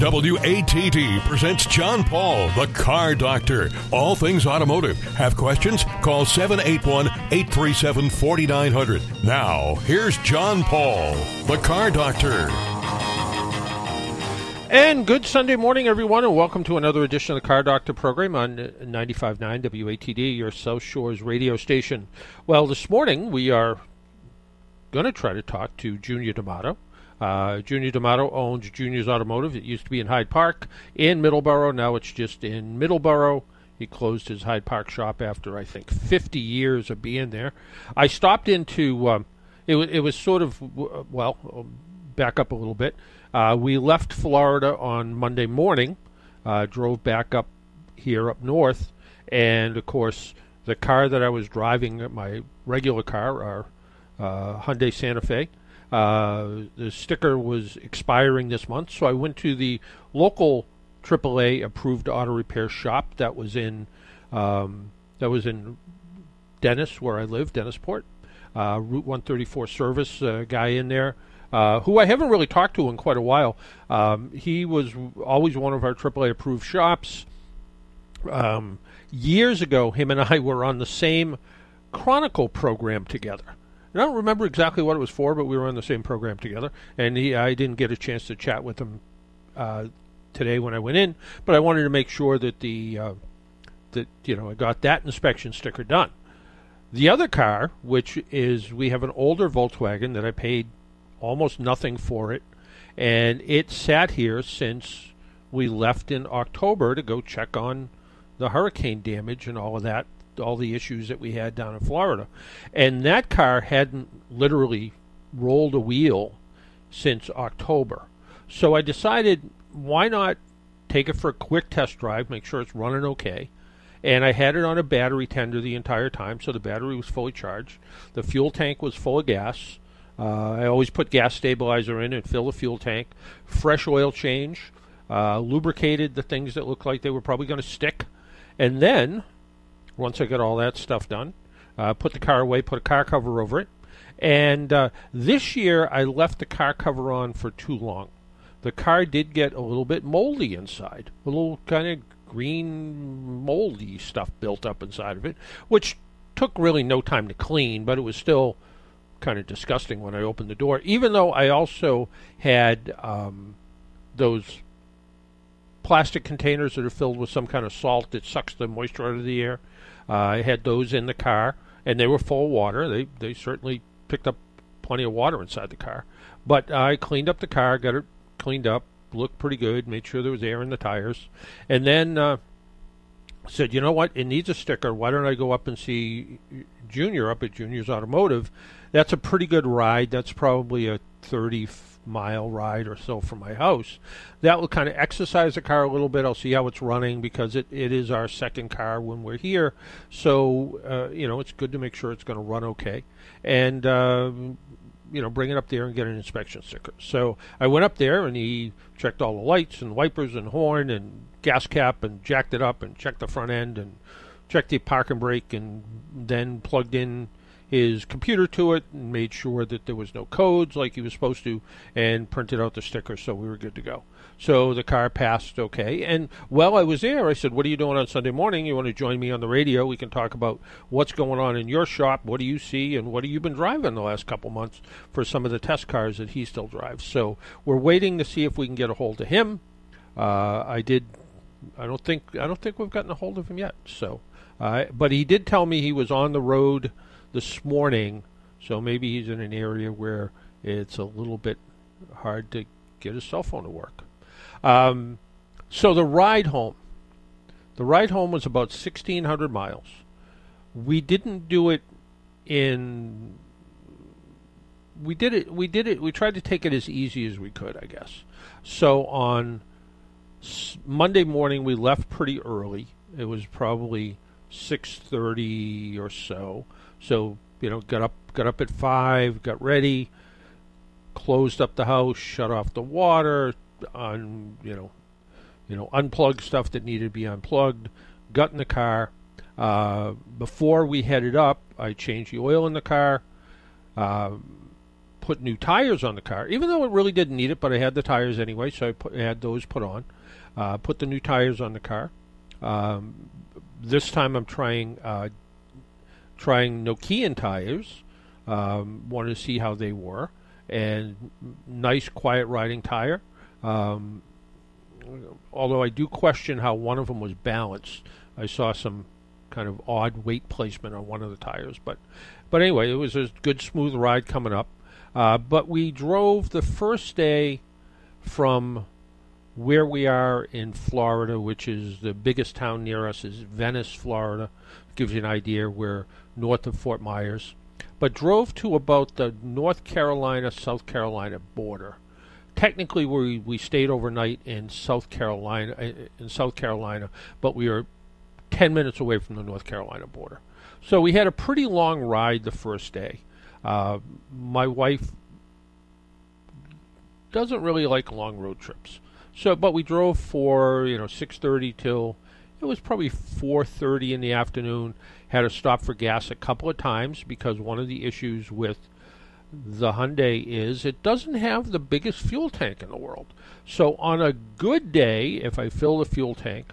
WATD presents John Paul, the car doctor. All things automotive. Have questions? Call 781 837 4900. Now, here's John Paul, the car doctor. And good Sunday morning, everyone, and welcome to another edition of the Car Doctor program on 95.9 WATD, your South Shores radio station. Well, this morning we are going to try to talk to Junior D'Amato. Uh, Junior D'Amato owns Junior's Automotive. It used to be in Hyde Park in Middleborough. Now it's just in Middleborough. He closed his Hyde Park shop after, I think, 50 years of being there. I stopped into, um, it, w- it was sort of, well, um, back up a little bit. Uh, we left Florida on Monday morning, uh, drove back up here up north, and of course, the car that I was driving, my regular car, our uh, Hyundai Santa Fe, uh, the sticker was expiring this month, so I went to the local AAA approved auto repair shop that was in um, that was in Dennis, where I live, Dennisport. Uh, Route 134 service uh, guy in there, uh, who I haven't really talked to in quite a while. Um, he was always one of our AAA approved shops. Um, years ago, him and I were on the same Chronicle program together. I don't remember exactly what it was for, but we were on the same program together, and he, I didn't get a chance to chat with him uh, today when I went in, but I wanted to make sure that the uh, that you know I got that inspection sticker done. The other car, which is we have an older Volkswagen that I paid almost nothing for it, and it sat here since we left in October to go check on the hurricane damage and all of that all the issues that we had down in Florida. And that car hadn't literally rolled a wheel since October. So I decided why not take it for a quick test drive, make sure it's running okay. And I had it on a battery tender the entire time, so the battery was fully charged. The fuel tank was full of gas. Uh, I always put gas stabilizer in and fill the fuel tank. Fresh oil change. Uh, lubricated the things that looked like they were probably going to stick. And then once I got all that stuff done. Uh, put the car away, put a car cover over it. And uh, this year I left the car cover on for too long. The car did get a little bit moldy inside, a little kind of green moldy stuff built up inside of it, which took really no time to clean, but it was still kind of disgusting when I opened the door. Even though I also had um, those plastic containers that are filled with some kind of salt that sucks the moisture out of the air. Uh, I had those in the car, and they were full of water. They they certainly picked up plenty of water inside the car. But I cleaned up the car, got it cleaned up, looked pretty good, made sure there was air in the tires, and then uh, said, you know what, it needs a sticker. Why don't I go up and see Junior up at Junior's Automotive? That's a pretty good ride. That's probably a 30 mile ride or so from my house. That will kind of exercise the car a little bit. I'll see how it's running because it, it is our second car when we're here. So, uh, you know, it's good to make sure it's going to run okay. And, uh, you know, bring it up there and get an inspection sticker. So I went up there and he checked all the lights and wipers and horn and gas cap and jacked it up and checked the front end and checked the parking brake and then plugged in his computer to it and made sure that there was no codes like he was supposed to and printed out the sticker so we were good to go. So the car passed okay. And while I was there, I said, What are you doing on Sunday morning? You want to join me on the radio? We can talk about what's going on in your shop. What do you see? And what have you been driving the last couple months for some of the test cars that he still drives? So we're waiting to see if we can get a hold of him. Uh, I did. I don't think I don't think we've gotten a hold of him yet. So, uh, but he did tell me he was on the road this morning, so maybe he's in an area where it's a little bit hard to get his cell phone to work. Um, so the ride home, the ride home was about 1,600 miles. We didn't do it in. We did it. We did it. We tried to take it as easy as we could, I guess. So on Monday morning, we left pretty early. It was probably 6:30 or so. So you know, got up got up at five, got ready, closed up the house, shut off the water, on you know, you know, unplugged stuff that needed to be unplugged. Got in the car. Uh, before we headed up, I changed the oil in the car. Uh, put new tires on the car, even though it really didn't need it, but I had the tires anyway, so I, put, had those put on. Uh, put the new tires on the car. Um, this time I'm trying uh, trying Nokian tires. Um, wanted to see how they were, and nice quiet riding tire. Um, although I do question how one of them was balanced. I saw some kind of odd weight placement on one of the tires, but but anyway, it was a good smooth ride coming up. Uh, but we drove the first day from where we are in Florida, which is the biggest town near us, is Venice, Florida. Gives you an idea. We're north of Fort Myers, but drove to about the North Carolina South Carolina border. Technically, we we stayed overnight in South Carolina in South Carolina, but we are ten minutes away from the North Carolina border. So we had a pretty long ride the first day. Uh, my wife doesn't really like long road trips. So, but we drove for you know 6:30 till it was probably 4:30 in the afternoon. Had to stop for gas a couple of times because one of the issues with the Hyundai is it doesn't have the biggest fuel tank in the world. So on a good day, if I fill the fuel tank,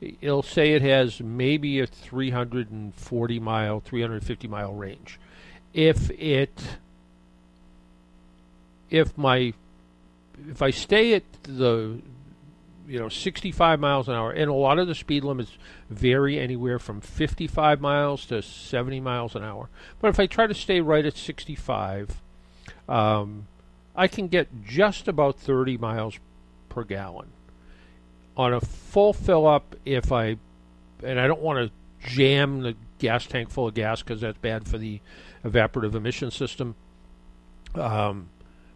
it'll say it has maybe a 340 mile, 350 mile range. If it if my if I stay at the you know 65 miles an hour, and a lot of the speed limits vary anywhere from 55 miles to 70 miles an hour. But if I try to stay right at 65, um, I can get just about 30 miles per gallon. On a full fill up, if I and I don't want to jam the gas tank full of gas because that's bad for the evaporative emission system. Um,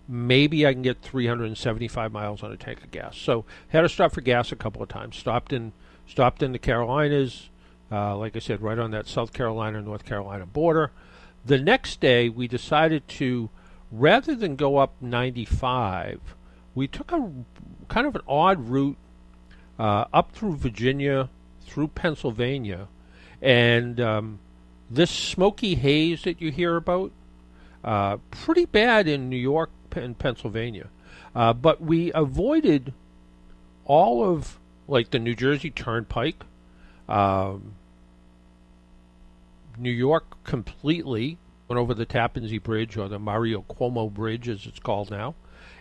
maybe I can get 375 miles on a tank of gas. So had to stop for gas a couple of times. Stopped in stopped in the Carolinas, uh, like I said, right on that South Carolina North Carolina border. The next day we decided to, rather than go up 95, we took a kind of an odd route uh, up through Virginia, through Pennsylvania, and um, this smoky haze that you hear about. Uh, pretty bad in New York in Pennsylvania. Uh, but we avoided all of like the New Jersey Turnpike, um, New York completely. Went over the Tappan Zee Bridge or the Mario Cuomo Bridge, as it's called now,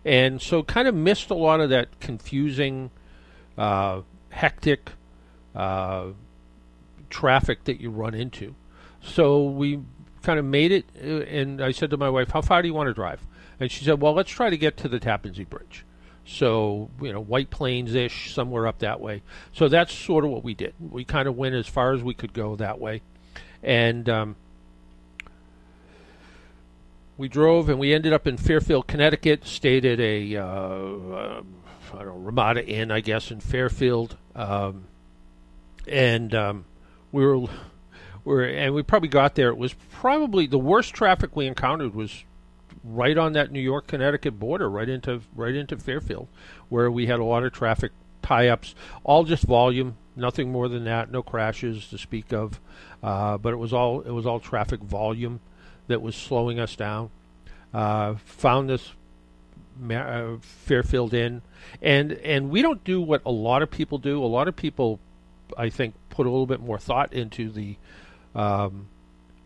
and so kind of missed a lot of that confusing, uh, hectic uh, traffic that you run into. So we kind of made it, uh, and I said to my wife, "How far do you want to drive?" And she said, well, let's try to get to the Tappan Zee Bridge. So, you know, White Plains ish, somewhere up that way. So that's sort of what we did. We kind of went as far as we could go that way. And um, we drove and we ended up in Fairfield, Connecticut, stayed at a, uh, uh, I don't know, Ramada Inn, I guess, in Fairfield. Um, and um, we were, we were, and we probably got there. It was probably the worst traffic we encountered was right on that New York Connecticut border, right into right into Fairfield, where we had a lot of traffic tie-ups, all just volume, nothing more than that, no crashes to speak of, uh, but it was all it was all traffic volume that was slowing us down. Uh, found this uh, Fairfield Inn, and and we don't do what a lot of people do. A lot of people, I think, put a little bit more thought into the um,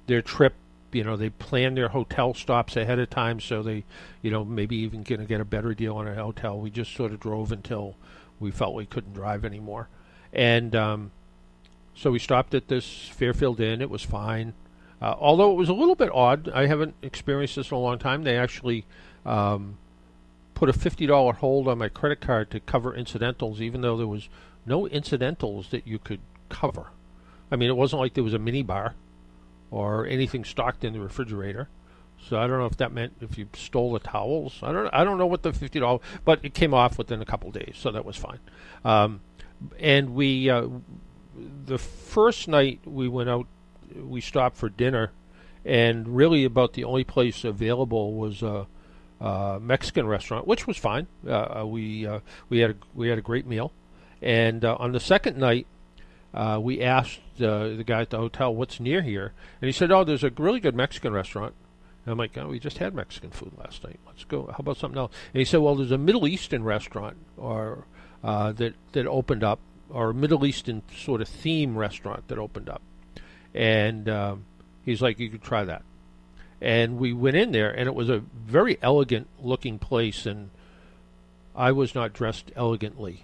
their trip you know they plan their hotel stops ahead of time so they you know maybe even to get a better deal on a hotel. We just sort of drove until we felt we couldn't drive anymore. And um, so we stopped at this fairfield inn. It was fine. Uh, although it was a little bit odd i haven't experienced this in a long time. They actually um, put a $50 hold on my credit card to cover incidentals even though there was no incidentals that you could cover. I mean it wasn't like there was a mini bar or anything stocked in the refrigerator. So I don't know if that meant if you stole the towels. I don't. I don't know what the fifty dollars, but it came off within a couple days, so that was fine. Um, and we, uh, the first night we went out, we stopped for dinner, and really about the only place available was a, a Mexican restaurant, which was fine. Uh, uh we uh, we had a, we had a great meal, and uh, on the second night uh, we asked uh, the guy at the hotel what's near here, and he said, "Oh, there's a really good Mexican restaurant." And I'm like, oh, we just had Mexican food last night. Let's go. How about something else? And he said, well, there's a Middle Eastern restaurant or uh, that that opened up, or a Middle Eastern sort of theme restaurant that opened up, and um, he's like, you could try that. And we went in there, and it was a very elegant looking place, and I was not dressed elegantly.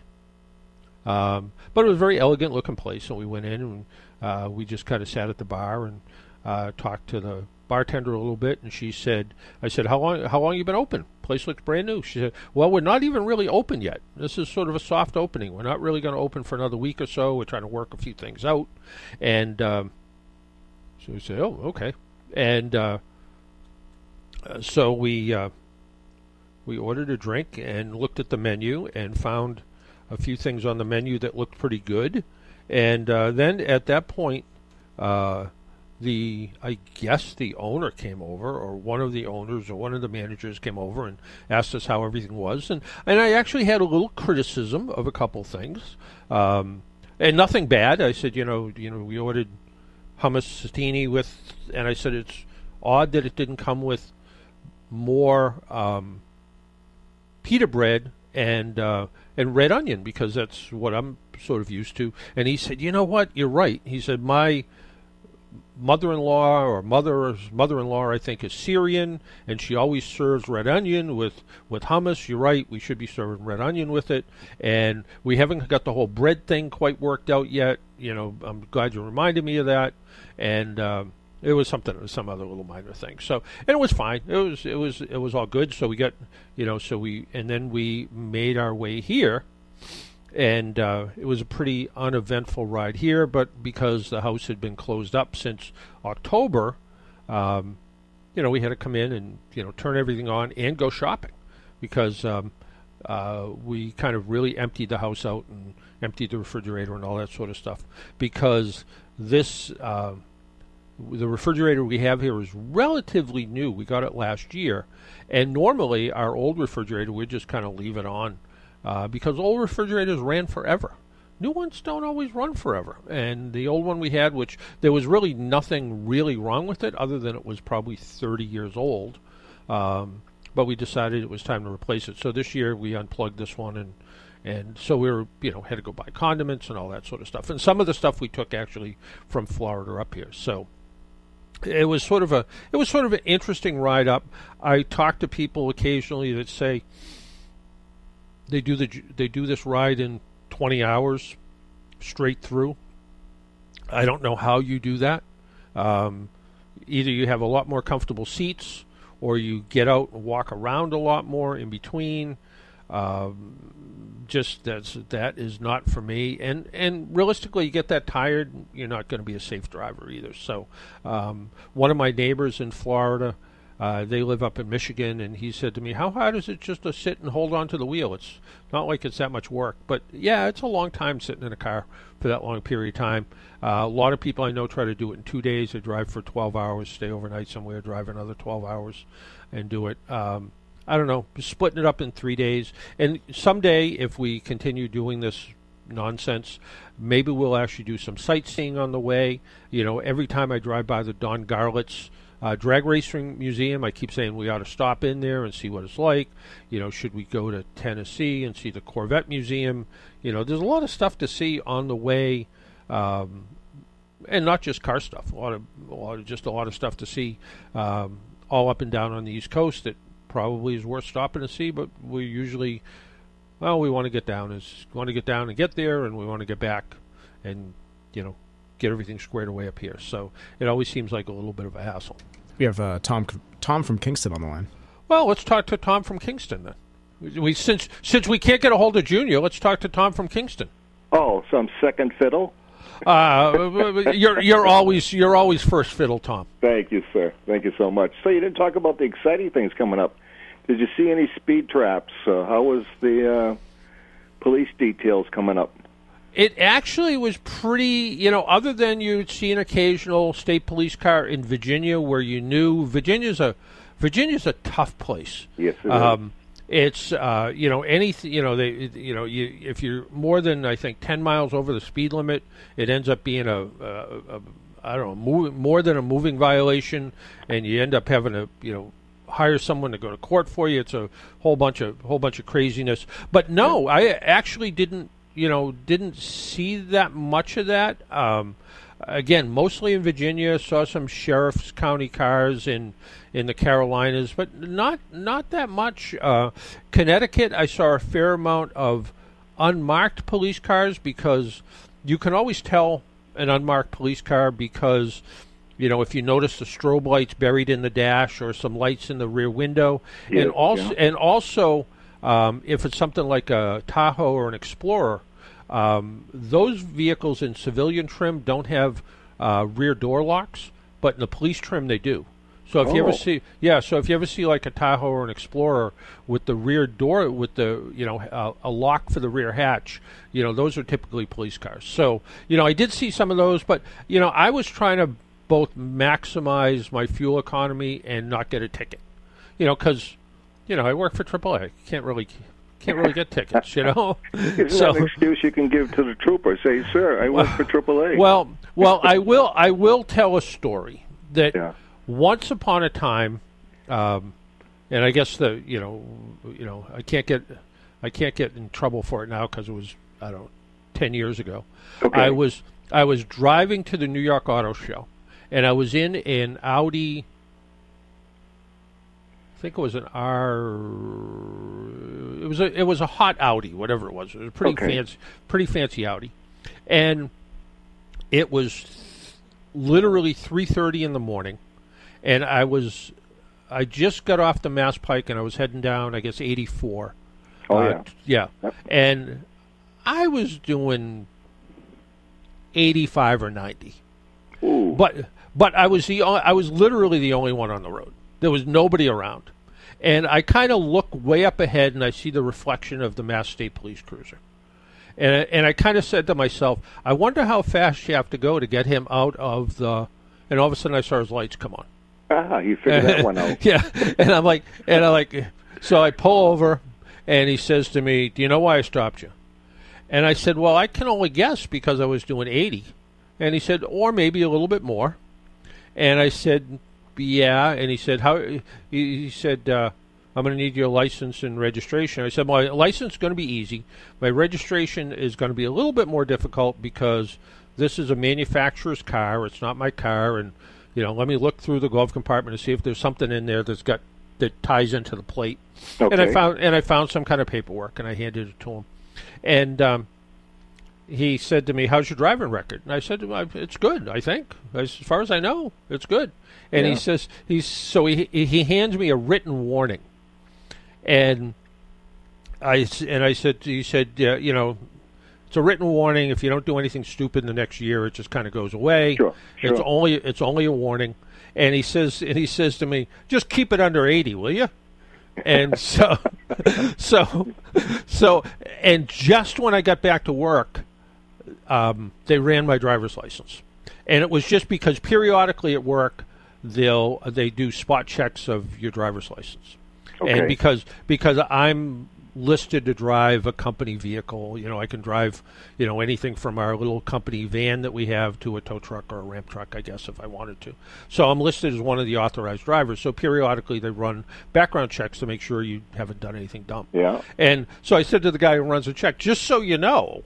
Um, but it was a very elegant looking place, and we went in and uh, we just kind of sat at the bar and uh, talked to the bartender a little bit, and she said, "I said, how long? How long you been open? Place looks brand new." She said, "Well, we're not even really open yet. This is sort of a soft opening. We're not really going to open for another week or so. We're trying to work a few things out." And um, so we said, "Oh, okay." And uh so we uh, we ordered a drink and looked at the menu and found a few things on the menu that looked pretty good. And uh, then at that point, uh, the I guess the owner came over, or one of the owners, or one of the managers came over and asked us how everything was, and and I actually had a little criticism of a couple things, um, and nothing bad. I said, you know, you know, we ordered hummus satini with, and I said it's odd that it didn't come with more um, pita bread and uh, and red onion because that's what I'm sort of used to. And he said, you know what, you're right. He said my mother-in-law or mother's mother-in-law I think is Syrian and she always serves red onion with with hummus. You're right. We should be serving red onion with it. And we haven't got the whole bread thing quite worked out yet. You know I'm glad you reminded me of that. And uh, it was something some other little minor thing so and it was fine it was it was it was all good so we got you know so we and then we made our way here and uh, it was a pretty uneventful ride here. But because the house had been closed up since October, um, you know, we had to come in and you know turn everything on and go shopping because um, uh, we kind of really emptied the house out and emptied the refrigerator and all that sort of stuff because this. Uh, the refrigerator we have here is relatively new. We got it last year, and normally our old refrigerator we just kind of leave it on uh, because old refrigerators ran forever. New ones don't always run forever. And the old one we had, which there was really nothing really wrong with it other than it was probably 30 years old. Um, but we decided it was time to replace it. So this year we unplugged this one and and so we were you know had to go buy condiments and all that sort of stuff. And some of the stuff we took actually from Florida up here. So it was sort of a it was sort of an interesting ride up. I talk to people occasionally that say, they do the they do this ride in 20 hours straight through. I don't know how you do that. Um, either you have a lot more comfortable seats, or you get out and walk around a lot more in between. Um, just that's that is not for me. And and realistically, you get that tired, you're not going to be a safe driver either. So, um, one of my neighbors in Florida uh, they live up in Michigan, and he said to me, "How hard is it just to sit and hold on to the wheel? It's not like it's that much work, but yeah, it's a long time sitting in a car for that long period of time. Uh, a lot of people I know try to do it in two days. They drive for 12 hours, stay overnight somewhere, drive another 12 hours, and do it. Um, I don't know, splitting it up in three days. And someday, if we continue doing this nonsense. Maybe we'll actually do some sightseeing on the way. You know, every time I drive by the Don Garlits uh, drag racing museum. I keep saying we ought to stop in there and see what it's like. You know, should we go to Tennessee and see the Corvette Museum? You know, there's a lot of stuff to see on the way, um, and not just car stuff. A lot of, a lot of just a lot of stuff to see um, all up and down on the East Coast that probably is worth stopping to see. But we usually, well, we want to get down is want to get down and get there, and we want to get back, and you know, get everything squared away up here. So it always seems like a little bit of a hassle. We have uh, Tom Tom from Kingston on the line. Well, let's talk to Tom from Kingston then. We since since we can't get a hold of Junior, let's talk to Tom from Kingston. Oh, some second fiddle. uh, you're you're always you're always first fiddle, Tom. Thank you, sir. Thank you so much. So you didn't talk about the exciting things coming up. Did you see any speed traps? Uh, how was the uh, police details coming up? It actually was pretty, you know, other than you'd see an occasional state police car in Virginia where you knew Virginia's a Virginia's a tough place. Yes, it um, It's uh, you know anything you know they you know you if you're more than I think ten miles over the speed limit, it ends up being a, a, a I don't know move, more than a moving violation, and you end up having to you know hire someone to go to court for you. It's a whole bunch of whole bunch of craziness. But no, I actually didn't you know didn't see that much of that. Um, again, mostly in Virginia. Saw some sheriff's county cars in in the Carolinas, but not not that much. Uh, Connecticut, I saw a fair amount of unmarked police cars because you can always tell an unmarked police car because you know if you notice the strobe lights buried in the dash or some lights in the rear window Yeah, and also yeah. and also um, if it's something like a Tahoe or an Explorer um, those vehicles in civilian trim don't have uh, rear door locks but in the police trim they do so if you Oh. ever see, yeah, so if you ever see like a Tahoe or an Explorer with the rear door, with the you know uh, a lock for the rear hatch, you know those are typically police cars. So you know I did see some of those, but you know I was trying to both maximize my fuel economy and not get a ticket, you know, because you know I work for AAA, can't really can't really get tickets, you know. Isn't so an excuse you can give to the trooper? Say, sir, I work for AAA. well, well, I will. I will tell a story that Yeah. once upon a time, um, and I guess the you know, you know, I can't get, I can't get in trouble for it now because it was I don't, ten years ago. Okay. I was I was driving to the New York Auto Show, and I was in an Audi. I think it was an R. It was a it was a hot Audi, whatever it was. It was a pretty Okay. fancy, pretty fancy Audi, and it was literally three thirty in the morning, and I was I just got off the Mass Pike and I was heading down, I guess eighty four. oh, Uh, yeah. yeah. And I was doing 85 or 90. Ooh. But but I was the I was literally the only one on the road. There was nobody around. And I kind of look way up ahead and I see the reflection of the Mass State Police cruiser. And I- and I kind of said to myself, I wonder how fast you have to go to get him out of the and all of a sudden I saw his lights come on. ah, you figured that one out. yeah, and I'm like, and I like, so I pull over, and he says to me, "Do you know why I stopped you?" And I said, "Well, I can only guess because I was doing 80." And he said, "Or maybe a little bit more." And I said, "Yeah." And he said, "How?" He, he said, uh, "I'm going to need your license and registration." I said, "My license is going to be easy. My registration is going to be a little bit more difficult because this is a manufacturer's car. It's not my car, and you know, let me look through the glove compartment to see if there's something in there that's got that ties into the plate." Okay. And I found and I found some kind of paperwork, and I handed it to him, and. Um, he said to me, "How's your driving record?" And I said, "It's good. I think, as far as I know, it's good." And Yeah. he says, "He's so he he hands me a written warning, and I and I said, he said, yeah, you know, it's a written warning. If you don't do anything stupid in the next year, it just kind of goes away. Sure, It's only it's only a warning." And he says, and he says to me, "Just keep it under eighty, will you?" And so, so, so, and just when I got back to work, um, they ran my driver's license, and it was just because periodically at work they'll they do spot checks of your driver's license, Okay. and because because I'm listed to drive a company vehicle, you know, I can drive you know anything from our little company van that we have to a tow truck or a ramp truck, I guess if I wanted to. So I'm listed as one of the authorized drivers. So periodically they run background checks to make sure you haven't done anything dumb. Yeah. And so I said to the guy who runs the check, just so you know,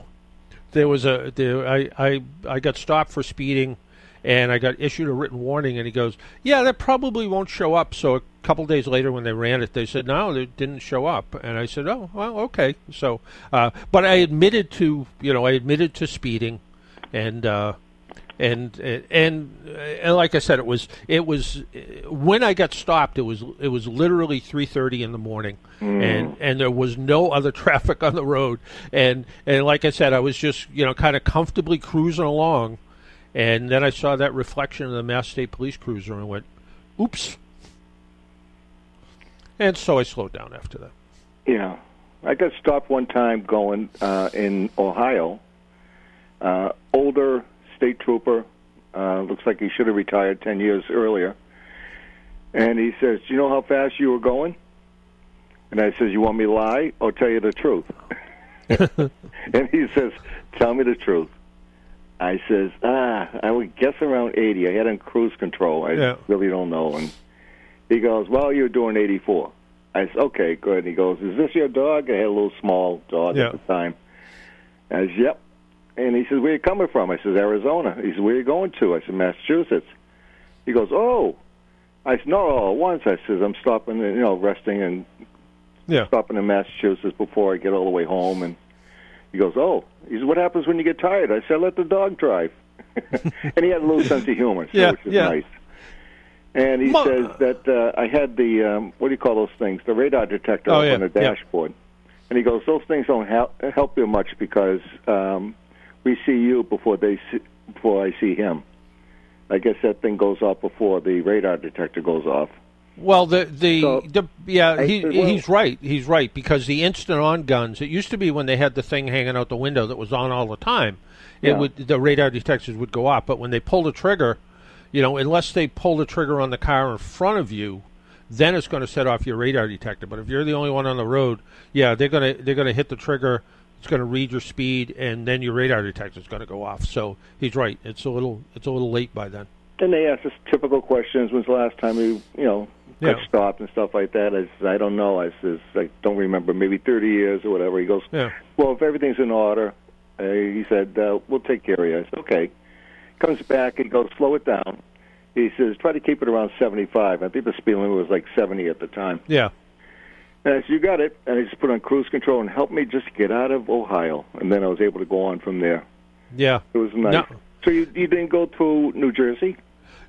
there was a there, I, I I got stopped for speeding, and I got issued a written warning. And he goes, "Yeah, that probably won't show up." So a couple days later, when they ran it, they said, "No, it didn't show up." And I said, "Oh, well, okay." So, uh, but I admitted to you know I admitted to speeding, and. Uh, and and and like I said, it was it was when I got stopped. It was it was literally three thirty in the morning, and and there was no other traffic on the road. And and like I said, I was just you know kind of comfortably cruising along, and then I saw that reflection of the Mass State Police cruiser and went, "Oops!" And so I slowed down after that. Yeah. I got stopped one time going uh, in Ohio. Uh, older state trooper, uh, looks like he should have retired 10 years earlier. And he says, Do you know how fast you were going? And I says, You want me to lie or tell you the truth? and he says, Tell me the truth. I says, ah, I would guess around 80. I had him cruise control. I Yeah. really don't know. And he goes, well, you're doing 84. I said, okay, good. He goes, is this your dog? I had a little small dog Yeah. at the time. I said, yep. And he says, where you coming from? I says, Arizona. He says, where you going to? I said, Massachusetts. He goes, oh. I said, no, all at once. I says, I'm stopping, you know, resting and Yeah. stopping in Massachusetts before I get all the way home. And he goes, "Oh," he says, "What happens when you get tired?" I said, "Let the dog drive." and he had a little sense of humor, so, Yeah, which is yeah. nice. And he Mo- says that uh, I had the um, what do you call those things? The radar detector Oh, up yeah, on the yeah. dashboard. And he goes, "Those things don't help help you much because um, we see you before they see, before I see him." I guess that thing goes off before the radar detector goes off. Well, the the, So, the yeah, he, well- he's right. He's right because the instant on guns. It used to be when they had the thing hanging out the window that was on all the time. It Yeah. would the radar detectors would go off, but when they pull the trigger, you know, unless they pull the trigger on the car in front of you, then it's going to set off your radar detector. But if you're the only one on the road, yeah, they're gonna they're gonna hit the trigger. It's going to read your speed, and then your radar detector is going to go off. So he's right. It's a little it's a little late by then. And they ask us typical questions. When's the last time you, you know, got Yeah. stopped and stuff like that? I says, I don't know. I says, I don't remember. Maybe 30 years or whatever. He goes, Yeah. well, if everything's in order, uh, he said, uh, we'll take care of you. I said, okay. Comes back. He goes, slow it down. He says, try to keep it around 75. I think the speed limit was like 70 at the time. Yeah. And I said, you got it. And I just put on cruise control and helped me just get out of Ohio. And then I was able to go on from there. Yeah. It was nice. No. So you, you didn't go through New Jersey?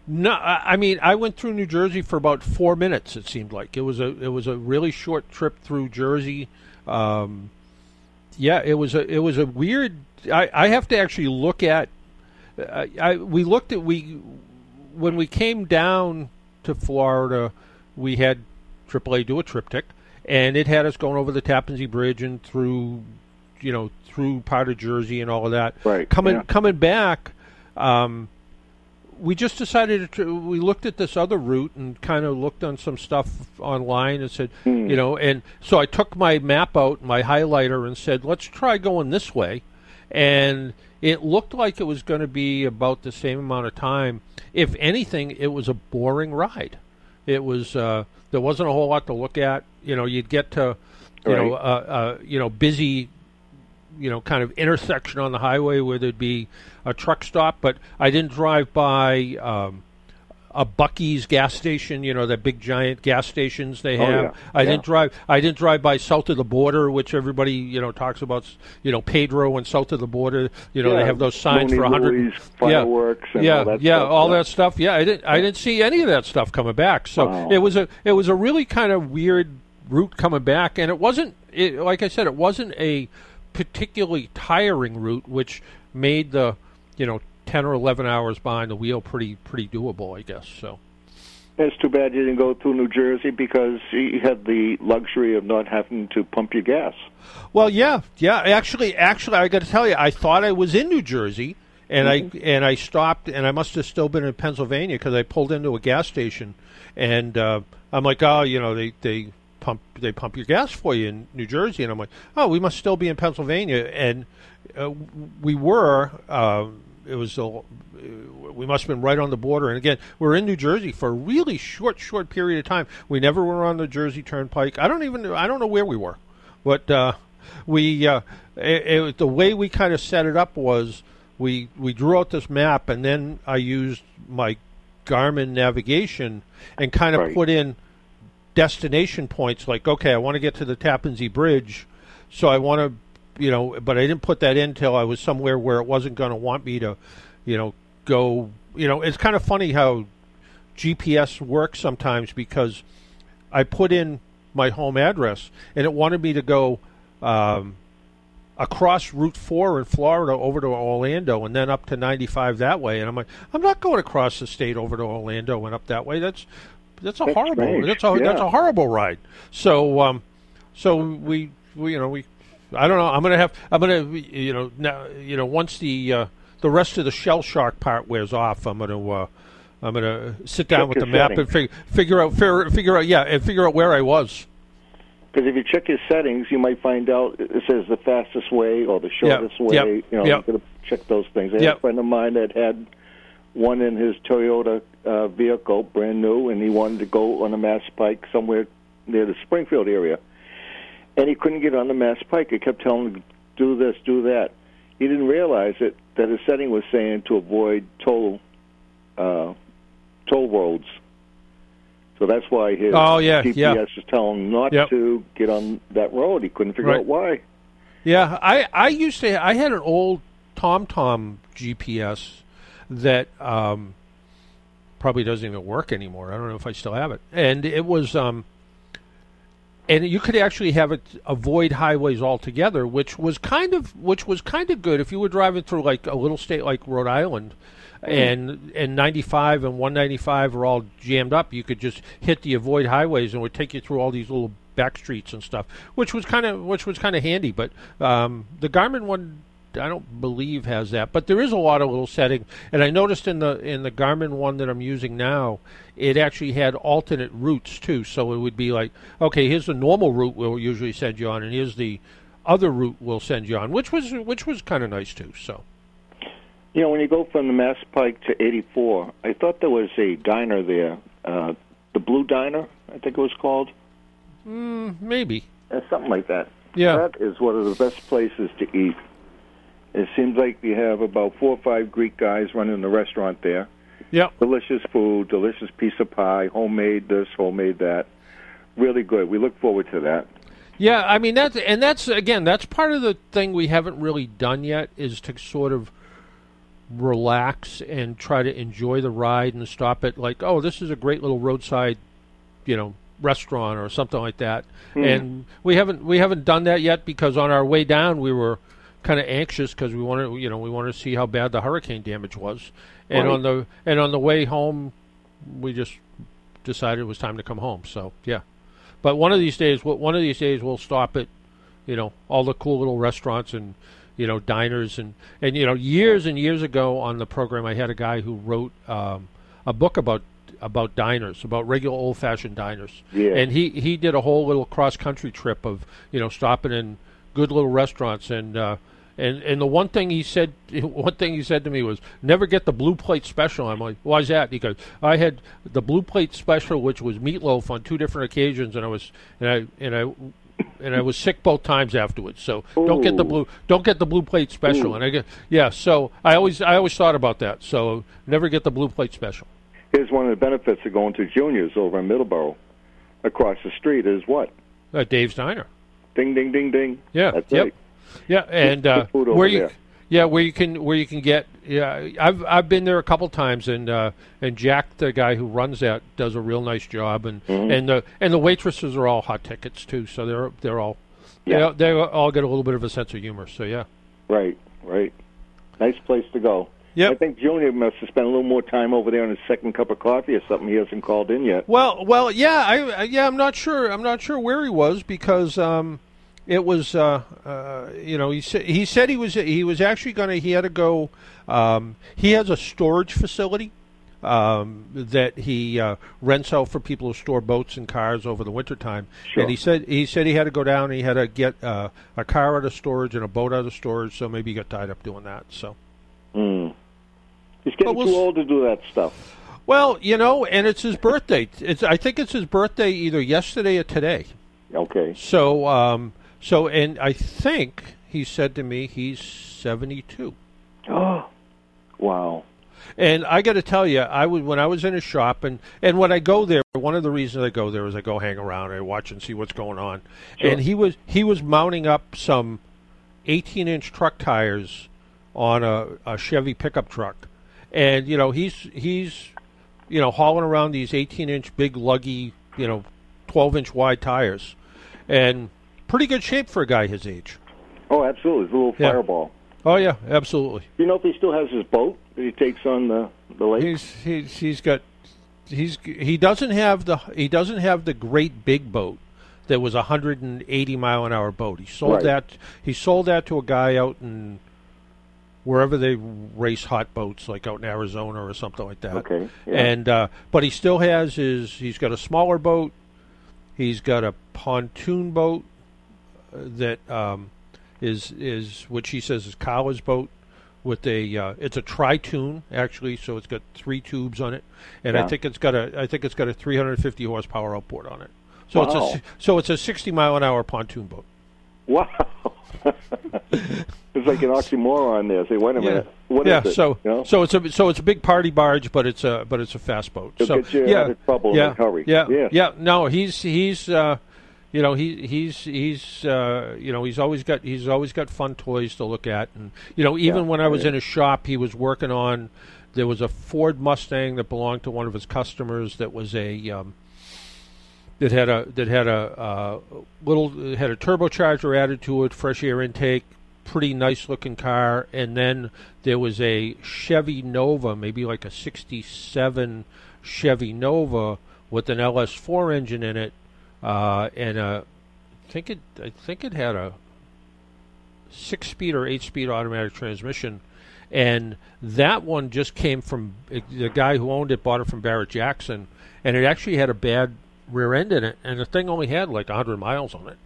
No, I I mean I went through New Jersey for about four minutes. It seemed like it was a it was a really short trip through Jersey. Um, yeah, it was a it was a weird. I, I have to actually look at. I, I we looked at we when we came down to Florida, we had AAA do a TripTik, and it had us going over the Tappan Zee Bridge and through, you know, through part of Jersey and all of that. Right, Coming yeah. coming back. Um, we just decided to we looked at this other route and kind of looked on some stuff online and said you know and so i took my map out my highlighter and said let's try going this way and it looked like it was going to be about the same amount of time if anything it was a boring ride it was uh, there wasn't a whole lot to look at you know you'd get to you know Right. uh, uh, you know busy you know, kind of intersection on the highway where there'd be a truck stop, but I didn't drive by um, a Buc-ee's gas station. You know, the big giant gas stations they Oh, have. yeah. I Yeah. didn't drive. I didn't drive by south of the border, which everybody you know talks about. You know, Pedro and south of the border. You know, they have those signs Looney for a hundred. Fireworks, and yeah, all that yeah, stuff, all yeah. that stuff. Yeah, I didn't. I didn't see any of that stuff coming back. So Wow. it was a. It was a really kind of weird route coming back, and it wasn't. It, like I said, it wasn't a particularly tiring route, which made the you know ten or eleven hours behind the wheel pretty pretty doable, I guess. So It's too bad you didn't go through New Jersey because you had the luxury of not having to pump your gas. well, yeah, yeah. Actually, actually, I got to tell you, I thought I was in New Jersey. And I and I stopped, and I must have still been in Pennsylvania because I pulled into a gas station, and uh, I'm like, oh, you know, they they pump they pump your gas for you in New Jersey, and I'm like, oh, we must still be in Pennsylvania, and uh, we were. Uh, it was a, we must have been right on the border, and again, we're in New Jersey for a really short, short period of time. We never were on the Jersey Turnpike. I don't even I don't know where we were, but uh, we uh, it, it, the way we kind of set it up was we we drew out this map, and then I used my Garmin navigation and kind of Right. put in destination points like okay i want to get to the tappan zee bridge so i want to you know but i didn't put that in till i was somewhere where it wasn't going to want me to you know go you know it's kind of funny how gps works sometimes because i put in my home address and it wanted me to go um, across Route 4 in Florida over to Orlando and then up to 95 that way. And I'm like, I'm not going across the state over to Orlando and up that way. That's that's a That's horrible strange. that's a that's a horrible ride. So um, so we, we you know we I don't know. I'm gonna have I'm gonna you know now you know once the uh, the rest of the shell shock part wears off, I'm gonna. Uh, I'm gonna sit down Check with the map settings. and fig- figure out figure, figure out yeah and figure out where I was. Because if you check your settings, you might find out it says the fastest way or the shortest way. Yep. You know, Yep. you got to check those things. I had a friend of mine that had one in his Toyota uh, vehicle, brand new, and he wanted to go on the Mass Pike somewhere near the Springfield area, and he couldn't get on the Mass Pike. It kept telling him do this, do that. He didn't realize it that his setting was saying to avoid toll uh, toll roads. So that's why his Oh, yeah, GPS yeah. is telling him not Yep. to get on that road. He couldn't figure Right. out why. Yeah, I I used to I had an old TomTom GPS that um, probably doesn't even work anymore. I don't know if I still have it, and it was um, and you could actually have it avoid highways altogether, which was kind of which was kind of good if you were driving through like a little state like Rhode Island. And and 95 and 195 are all jammed up. You could just hit the avoid highways and it would take you through all these little back streets and stuff, which was kind of which was kind of handy. But um, the Garmin one, I don't believe has that. But there is a lot of little setting, and I noticed in the in the Garmin one that I'm using now, it actually had alternate routes too. So it would be like, okay, here's the normal route we'll usually send you on, and here's the other route we'll send you on, which was which was kind of nice too. So You know, when you go from the Mass Pike to 84, I thought there was a diner there, uh, the Blue Diner, I think it was called, maybe, uh, something like that. yeah, That is one of the best places to eat. It seems like you have about four or five Greek guys running the restaurant there. yeah. Delicious food, delicious piece of pie, homemade this, homemade that. Really good. We look forward to that. Yeah, I mean that's and that's again that's part of the thing we haven't really done yet is to sort of relax and try to enjoy the ride and stop at like oh this is a great little roadside you know restaurant or something like that hmm. and we haven't we haven't done that yet because on our way down we were kind of anxious because we wanted you know we wanted to see how bad the hurricane damage was and Right. on the and on the way home we just decided it was time to come home so yeah but one of these days, one of these days, we'll stop at, you know, all the cool little restaurants and, you know, diners and and you know, years and years ago on the program, I had a guy who wrote um, a book about about diners, about regular old fashioned diners, Yeah. and he he did a whole little cross country trip of you know stopping in good little restaurants and. Uh, and and the one thing he said, one thing he said to me was, "Never get the blue plate special." I'm like, "Why's that?" He goes, "I had the blue plate special, which was meatloaf on two different occasions, and I was and I and I and I was sick both times afterwards. So don't get the blue don't get the blue plate special." Ooh. And I get yeah. So I always I always thought about that. So never get the blue plate special. Here's one of the benefits of going to Junior's over in Middleborough. Across the street is what? Uh, Dave's Diner. Ding, ding, ding, ding. Yeah. That's yep. right. Yeah, and uh, where you, there. yeah, where you can where you can get, yeah, I've I've been there a couple times, and uh, and Jack, the guy who runs that, does a real nice job, and Mm-hmm. and the and the waitresses are all hot tickets too, so they're they're all, Yeah. they they all get a little bit of a sense of humor, so yeah, Right, right. Nice place to go. Yep. I think Junior must have spent a little more time over there on his second cup of coffee or something. He hasn't called in yet. Well, well, yeah, I, yeah, I'm not sure. I'm not sure where he was because um, it was, uh, uh, you know, he said he said he was he was actually going to he had to go. Um, he has a storage facility um, that he uh, rents out for people who store boats and cars over the wintertime. Sure. And he said he said he had to go down. and He had to get uh, a car out of storage and a boat out of storage. So maybe he got tied up doing that. So. Mm. He's getting we'll too old to do that stuff. Well, you know, and it's his birthday. It's I think it's his birthday either yesterday or today. Okay. So, um, so, and I think he said to me he's seventy-two. Oh, wow. And I got to tell you, I was when I was in his shop, and and when I go there, one of the reasons I go there is I go hang around, I watch and see what's going on. Sure. And he was he was mounting up some eighteen-inch truck tires on a, a Chevy pickup truck, and you know he's he's you know hauling around these eighteen-inch big luggy you know twelve-inch wide tires, and pretty good shape for a guy his age. Oh, absolutely. It's a little Yeah. fireball. Oh yeah, absolutely. Do you know if he still has his boat that he takes on the the lake? He's he's he's got he's he doesn't have the he doesn't have the great big boat that was a 180 mile an hour boat. He sold Right. that he sold that to a guy out in wherever they race hot boats, like out in Arizona or something like that. Okay, yeah. And uh, but he still has his. He's got a smaller boat. He's got a pontoon boat that um, is is what she says is Kyla's boat with a uh, it's a tritoon actually, so it's got three tubes on it, and I think it's got a I think it's got a 350 horsepower outboard on it. So it's a so it's a 60 mile an hour pontoon boat. Wow. it's like an oxymoron there. Say, wait a minute. What is yeah, it? so you know? so it's a so it's a big party barge, but it's a but it's a fast boat. It'll so get you yeah, out of trouble in yeah, a hurry. Yeah, Yes. yeah. No, he's he's uh, you know he he's he's uh, you know he's always got he's always got fun toys to look at, and you know even Yeah, when I was yeah. in his shop, he was working on there was a Ford Mustang that belonged to one of his customers that was a um, that had a that had a uh, little had a turbocharger added to it, fresh air intake, pretty nice looking car, and then there was a Chevy Nova, maybe like a '67 Chevy Nova with an LS4 engine in it, uh, and a, I think it I think it had a six speed or eight speed automatic transmission. And that one just came from the guy who owned it, bought it from Barrett Jackson, and it actually had a bad rear end in it, and the thing only had like 100 miles on it.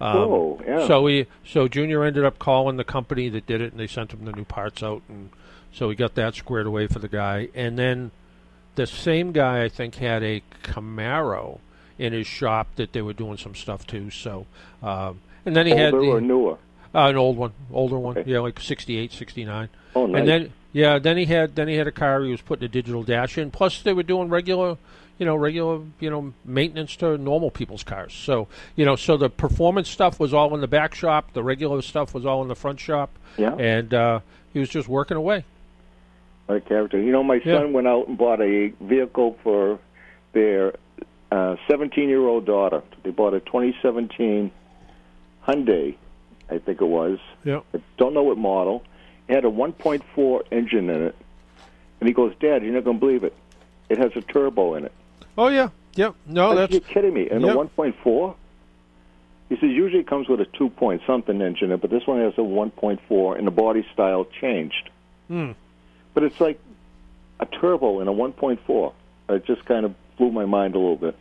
Um, Oh, yeah. So we, so Junior ended up calling the company that did it, and they sent him the new parts out, and so he got that squared away for the guy. And then the same guy, I think, had a Camaro in his shop that they were doing some stuff to. So, um, and then he had the, or newer? uh, an old one, older one, Okay. yeah, like 68, 69. Oh, nice. And then yeah, then he had then he had a car he was putting a digital dash in. Plus they were doing regular, you know, regular, you know, maintenance to normal people's cars. So, you know, so the performance stuff was all in the back shop, the regular stuff was all in the front shop. Yeah. And uh he was just working away. What a character. You know, my Yeah. son went out and bought a vehicle for their 17 year old daughter. They bought a 2017 Hyundai, I think it was. Yeah. I don't know what model. It had a 1.4 engine in it. And he goes, Dad, you're not going to believe it. It has a turbo in it. Oh yeah. Yep. No, that's you kidding me? And Yep. a 1.4? He says usually it comes with a 2 point something engine, but this one has a 1.4, and the body style changed. Hmm. But it's like a turbo in a 1.4. It just kind of blew my mind a little bit.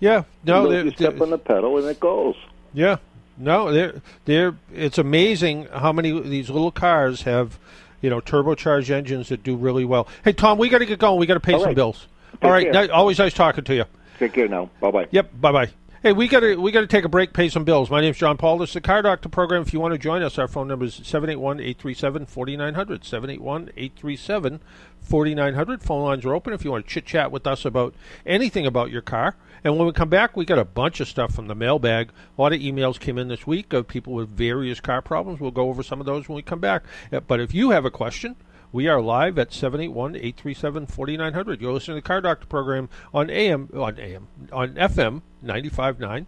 yeah. No, you, know, they're- you step on the pedal and it goes. Yeah, no, they're they're. It's amazing how many of these little cars have, you know, turbocharged engines that do really well. Hey, Tom, we got to get going. We got to pay All some right. bills. Take All right, always nice talking to you. Take care now. Bye bye. Yep, bye bye. Hey, we got to we got to take a break, pay some bills. My name's John Paul. This is the Car Doctor program. If you want to join us, our phone number is 781-837-4900. 781-837-4900. Phone lines are open if you want to chit-chat with us about anything about your car. And when we come back, we got a bunch of stuff from the mailbag. A lot of emails came in this week of people with various car problems. We'll go over some of those when we come back. Uh, But if you have a question, we are live at 781-837-4900. You're listening to the Car Doctor program on AM on AM on FM 95.9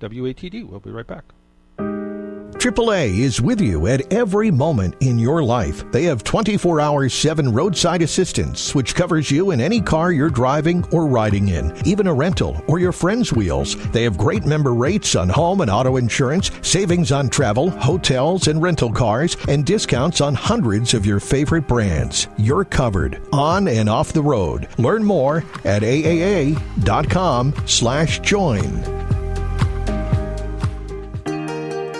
WATD. We'll be right back. AAA is with you at every moment in your life. They have 24 hour 7 roadside assistance, which covers you in any car you're driving or riding in, even a rental or your friend's wheels. They have great member rates on home and auto insurance, savings on travel, hotels, and rental cars, and discounts on hundreds of your favorite brands. You're covered on and off the road. Learn more at aaa.com slash join.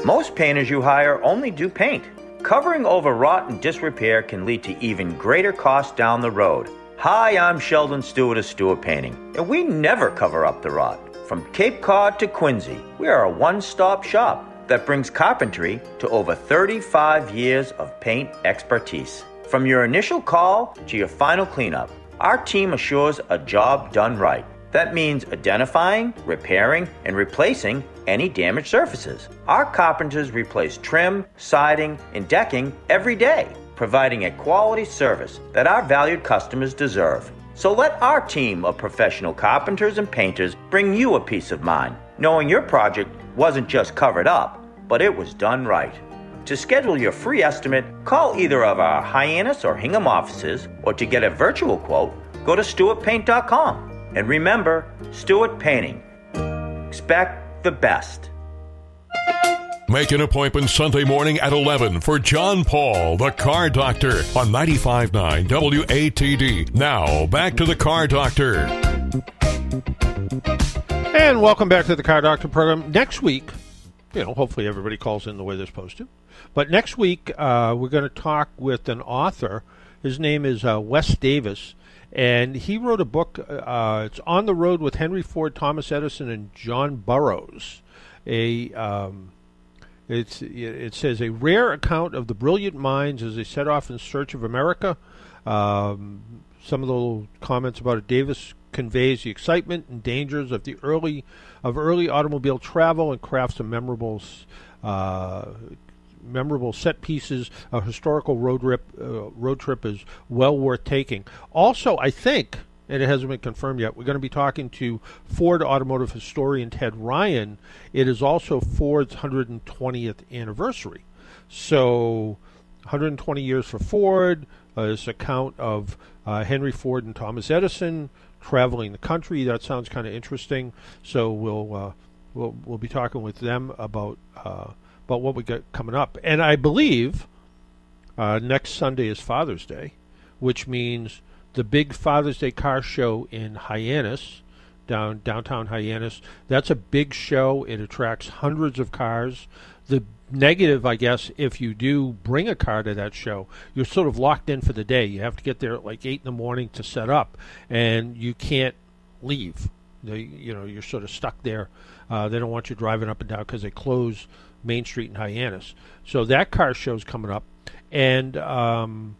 Most painters you hire only do paint. Covering over rot and disrepair can lead to even greater costs down the road. Hi, I'm Sheldon Stewart of Stewart Painting, and we never cover up the rot. From Cape Cod to Quincy, we are a one stop shop that brings carpentry to over 35 years of paint expertise. From your initial call to your final cleanup, our team assures a job done right. That means identifying, repairing, and replacing any damaged surfaces. Our carpenters replace trim, siding, and decking every day, providing a quality service that our valued customers deserve. So let our team of professional carpenters and painters bring you a peace of mind, knowing your project wasn't just covered up, but it was done right. To schedule your free estimate, call either of our Hyannis or Hingham offices, or to get a virtual quote, go to stewartpaint.com. And remember, Stewart Painting. Expect the best. Make an appointment Sunday morning at 11 for John Paul, the Car Doctor, on 95.9 WATD. Now, back to the Car Doctor. And welcome back to the Car Doctor program. Next week, you know, hopefully everybody calls in the way they're supposed to. But next week, uh, we're going to talk with an author. His name is uh, Wes Davis, and he wrote a book. Uh, it's On the Road with Henry Ford, Thomas Edison, and John Burroughs. A um, it's it says a rare account of the brilliant minds as they set off in search of America. Um, some of the little comments about it. Davis conveys the excitement and dangers of the early of early automobile travel and crafts a memorable uh, memorable set pieces. A historical road trip uh, road trip is well worth taking. Also, I think. And it hasn't been confirmed yet. We're going to be talking to Ford automotive historian Ted Ryan. It is also Ford's 120th anniversary. So, 120 years for Ford, uh, this account of uh, Henry Ford and Thomas Edison traveling the country. That sounds kind of interesting. So we'll uh, we'll we'll be talking with them about uh, about what we got coming up. And I believe uh, next Sunday is Father's Day, which means the big Father's Day car show in Hyannis down downtown Hyannis. That's a big show. It attracts hundreds of cars. The negative, I guess, if you do bring a car to that show, you're sort of locked in for the day. You have to get there at like eight in the morning to set up, and you can't leave. They, you know, you're sort of stuck there. Uh, they don't want you driving up and down because they close Main Street in Hyannis. So that car show's coming up, and um,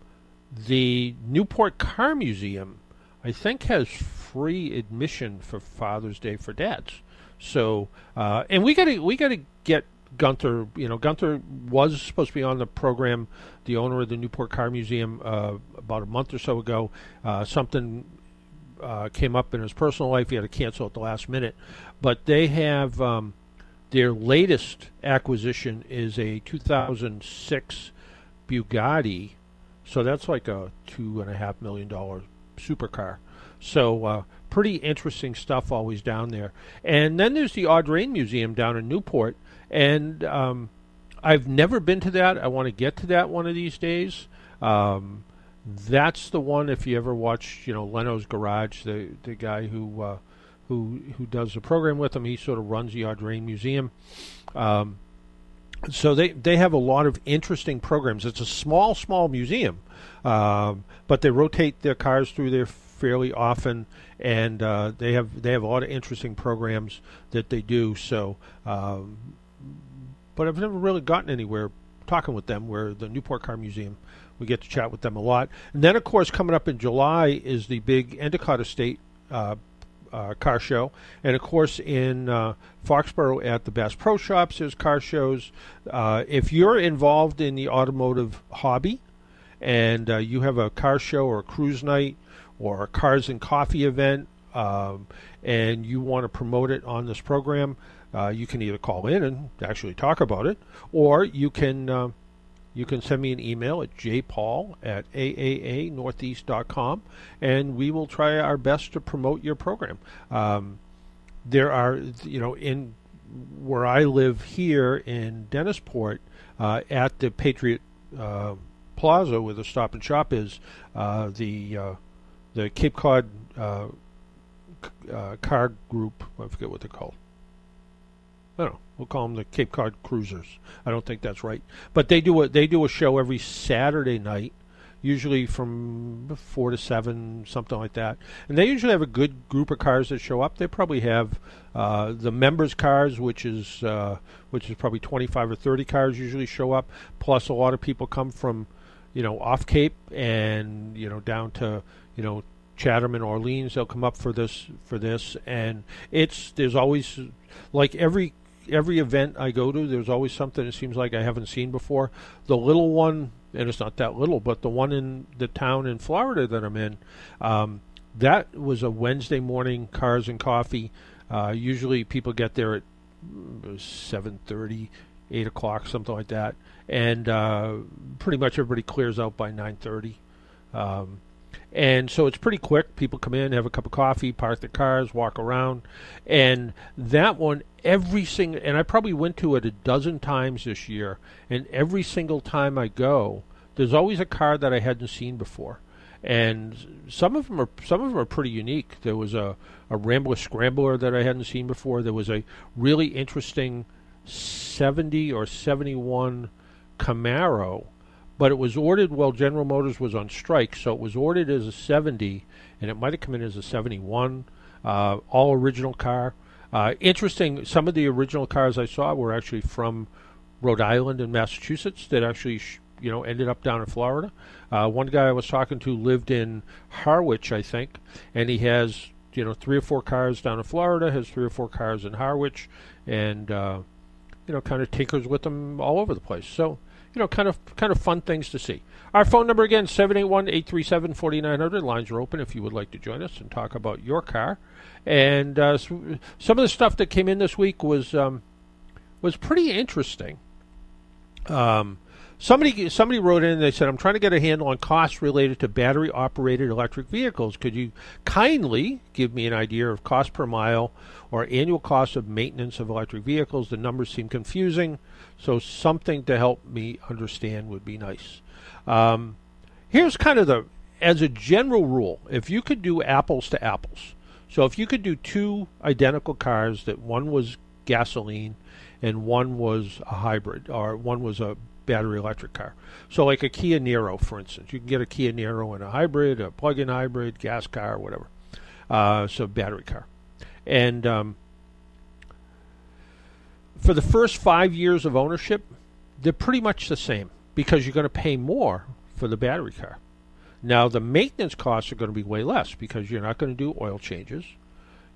the Newport Car Museum, I think, has free admission for Father's Day for dads. So, uh, and we got to we got to get Gunther, you know, Gunther was supposed to be on the program, the owner of the Newport Car Museum, uh, about a month or so ago. Uh, something uh, came up in his personal life; he had to cancel at the last minute. But they have um, their latest acquisition is a 2006 Bugatti, so that's like a two and a half million dollar supercar. So uh, pretty interesting stuff always down there. And then there's the Audrain Museum down in Newport and um, I've never been to that. I want to get to that one of these days. Um, that's the one. If you ever watch, you know, Leno's Garage, the the guy who uh, who who does the program with him, he sort of runs the Audrain Museum. Um, so they they have a lot of interesting programs. It's a small small museum, um, but they rotate their cars through there fairly often, and uh, they have they have a lot of interesting programs that they do. So um, but I've never really gotten anywhere talking with them. Where the Newport Car Museum, we get to chat with them a lot. And then, of course, coming up in July is the big Endicott Estate uh, uh, car show, and of course in uh, Foxborough at the Bass Pro Shops, there's car shows. Uh, if you're involved in the automotive hobby, and uh, you have a car show or a cruise night or a cars and coffee event, um, and you want to promote it on this program, uh, you can either call in and actually talk about it, or you can uh, you can send me an email at jpaul at aaanortheast.com, and we will try our best to promote your program. Um, there are, you know, in where I live here in Dennisport, uh, at the Patriot uh, Plaza, where the Stop and Shop is, uh, the uh, the Cape Cod car group. I forget what they're called I don't know. We'll call them the Cape Cod Cruisers. I don't think that's right, but they do a they do a show every Saturday night, usually from four to seven, something like that. And they usually have a good group of cars that show up. They probably have uh, the members' cars, which is uh, which is probably twenty five or thirty cars usually show up. Plus, a lot of people come from, you know, off Cape and you know down to you know Chatham and Orleans. They'll come up for this for this, and it's there's always like every every event I go to, there's always something that seems like I haven't seen before. The little one, and it's not that little, but the one in the town in Florida that I'm in, um, that was a Wednesday morning cars and coffee. Uh, usually people get there at 7:30, 8 o'clock, something like that, and uh, pretty much everybody clears out by nine thirty. Um, and so it's pretty quick. People come in, have a cup of coffee, park their cars, walk around, and that one every single and I probably went to it a dozen times this year, and every single time I go, there's always a car that I hadn't seen before. and some of them are some of them are pretty unique. There was a a Rambler Scrambler that I hadn't seen before. There was a really interesting 70 or 71 Camaro, but it was ordered while General Motors was on strike, so it was ordered as a 70, and it might have come in as a 71, uh, all original car. Uh, interesting, some of the original cars I saw were actually from Rhode Island and Massachusetts that actually, sh- you know, ended up down in Florida. Uh, one guy I was talking to lived in Harwich, I think, and he has you know three or four cars down in Florida, has three or four cars in Harwich, and uh, you know kind of tinkers with them all over the place. So you know kind of kind of fun things to see. Our phone number again 781-837-4900. Lines are open if you would like to join us and talk about your car. And uh, some of the stuff that came in this week was um, was pretty interesting. Um, Somebody somebody wrote in and they said, I'm trying to get a handle on costs related to battery operated electric vehicles. Could you kindly give me an idea of cost per mile or annual cost of maintenance of electric vehicles? The numbers seem confusing, so something to help me understand would be nice. Um, here's kind of the as a general rule, if you could do apples to apples, so if you could do two identical cars that one was gasoline and one was a hybrid or one was a battery electric car. So, like a Kia Niro, for instance, you can get a Kia Niro in a hybrid, a plug-in hybrid, gas car, whatever. Uh, so, battery car, and um, for the first five years of ownership, they're pretty much the same because you're going to pay more for the battery car. Now, the maintenance costs are going to be way less because you're not going to do oil changes.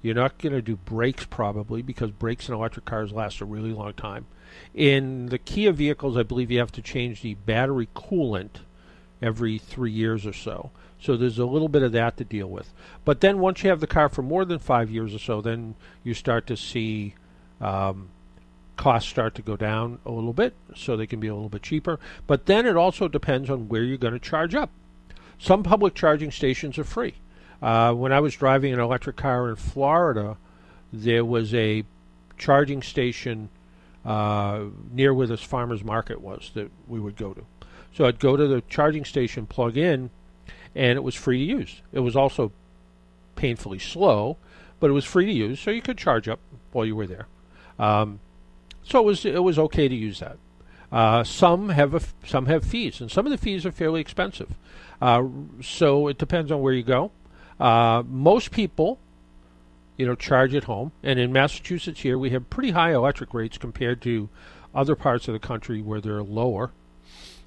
You're not going to do brakes probably because brakes in electric cars last a really long time. In the Kia vehicles, I believe you have to change the battery coolant every three years or so. So there's a little bit of that to deal with. But then once you have the car for more than five years or so, then you start to see um, costs start to go down a little bit, so they can be a little bit cheaper. But then it also depends on where you're going to charge up. Some public charging stations are free. Uh, when I was driving an electric car in Florida, there was a charging station uh, near where this farmer's market was that we would go to. So I'd go to the charging station, plug in, and it was free to use. It was also painfully slow, but it was free to use, so you could charge up while you were there. Um, so it was it was okay to use that. Uh, some have some have fees, and some of the fees are fairly expensive. Uh, so it depends on where you go. Uh, most people you know, charge at home. And in Massachusetts here, we have pretty high electric rates compared to other parts of the country where they're lower.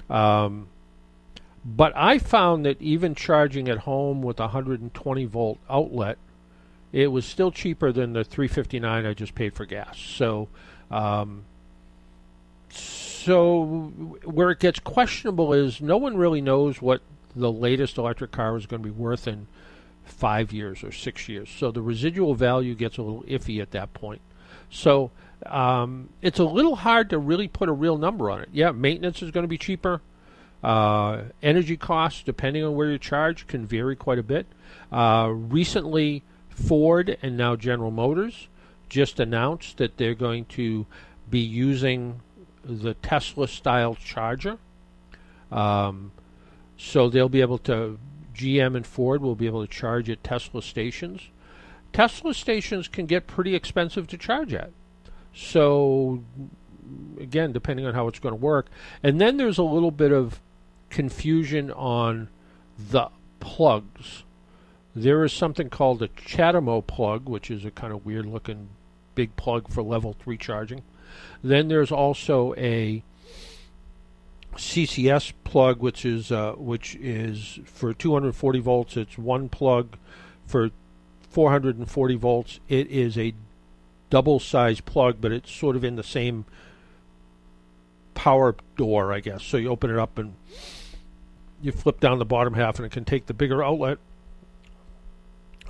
Um, but I found that even charging at home with a 120 volt outlet, it was still cheaper than the 359 I just paid for gas. So, um, so where it gets questionable is no one really knows what the latest electric car is going to be worth in five years or six years. So the residual value gets a little iffy at that point. So um, it's a little hard to really put a real number on it. Yeah, maintenance is going to be cheaper. Uh, energy costs, depending on where you charge, can vary quite a bit. Uh, recently, Ford and now General Motors just announced that they're going to be using the Tesla style charger. Um, so they'll be able to GM and Ford will be able to charge at Tesla stations. Tesla stations can get pretty expensive to charge at. So, again, depending on how it's going to work. And then there's a little bit of confusion on the plugs. There is something called a CHAdeMO plug, which is a kind of weird looking big plug for level 3 charging. Then there's also a CCS plug, which is uh, which is for 240 volts. It's one plug for 440 volts. It is a double size plug, but it's sort of in the same power door, I guess. So you open it up and you flip down the bottom half, and it can take the bigger outlet.